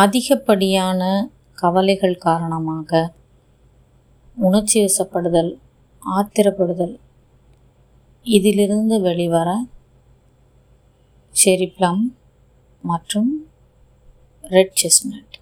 அதிகப்படியான கவலைகள் காரணமாக உணர்ச்சி வசப்படுதல் ஆத்திரப்படுதல் இதிலிருந்து வெளிவர செரி ப்ளம் மற்றும் ரெட் செஸ்னட்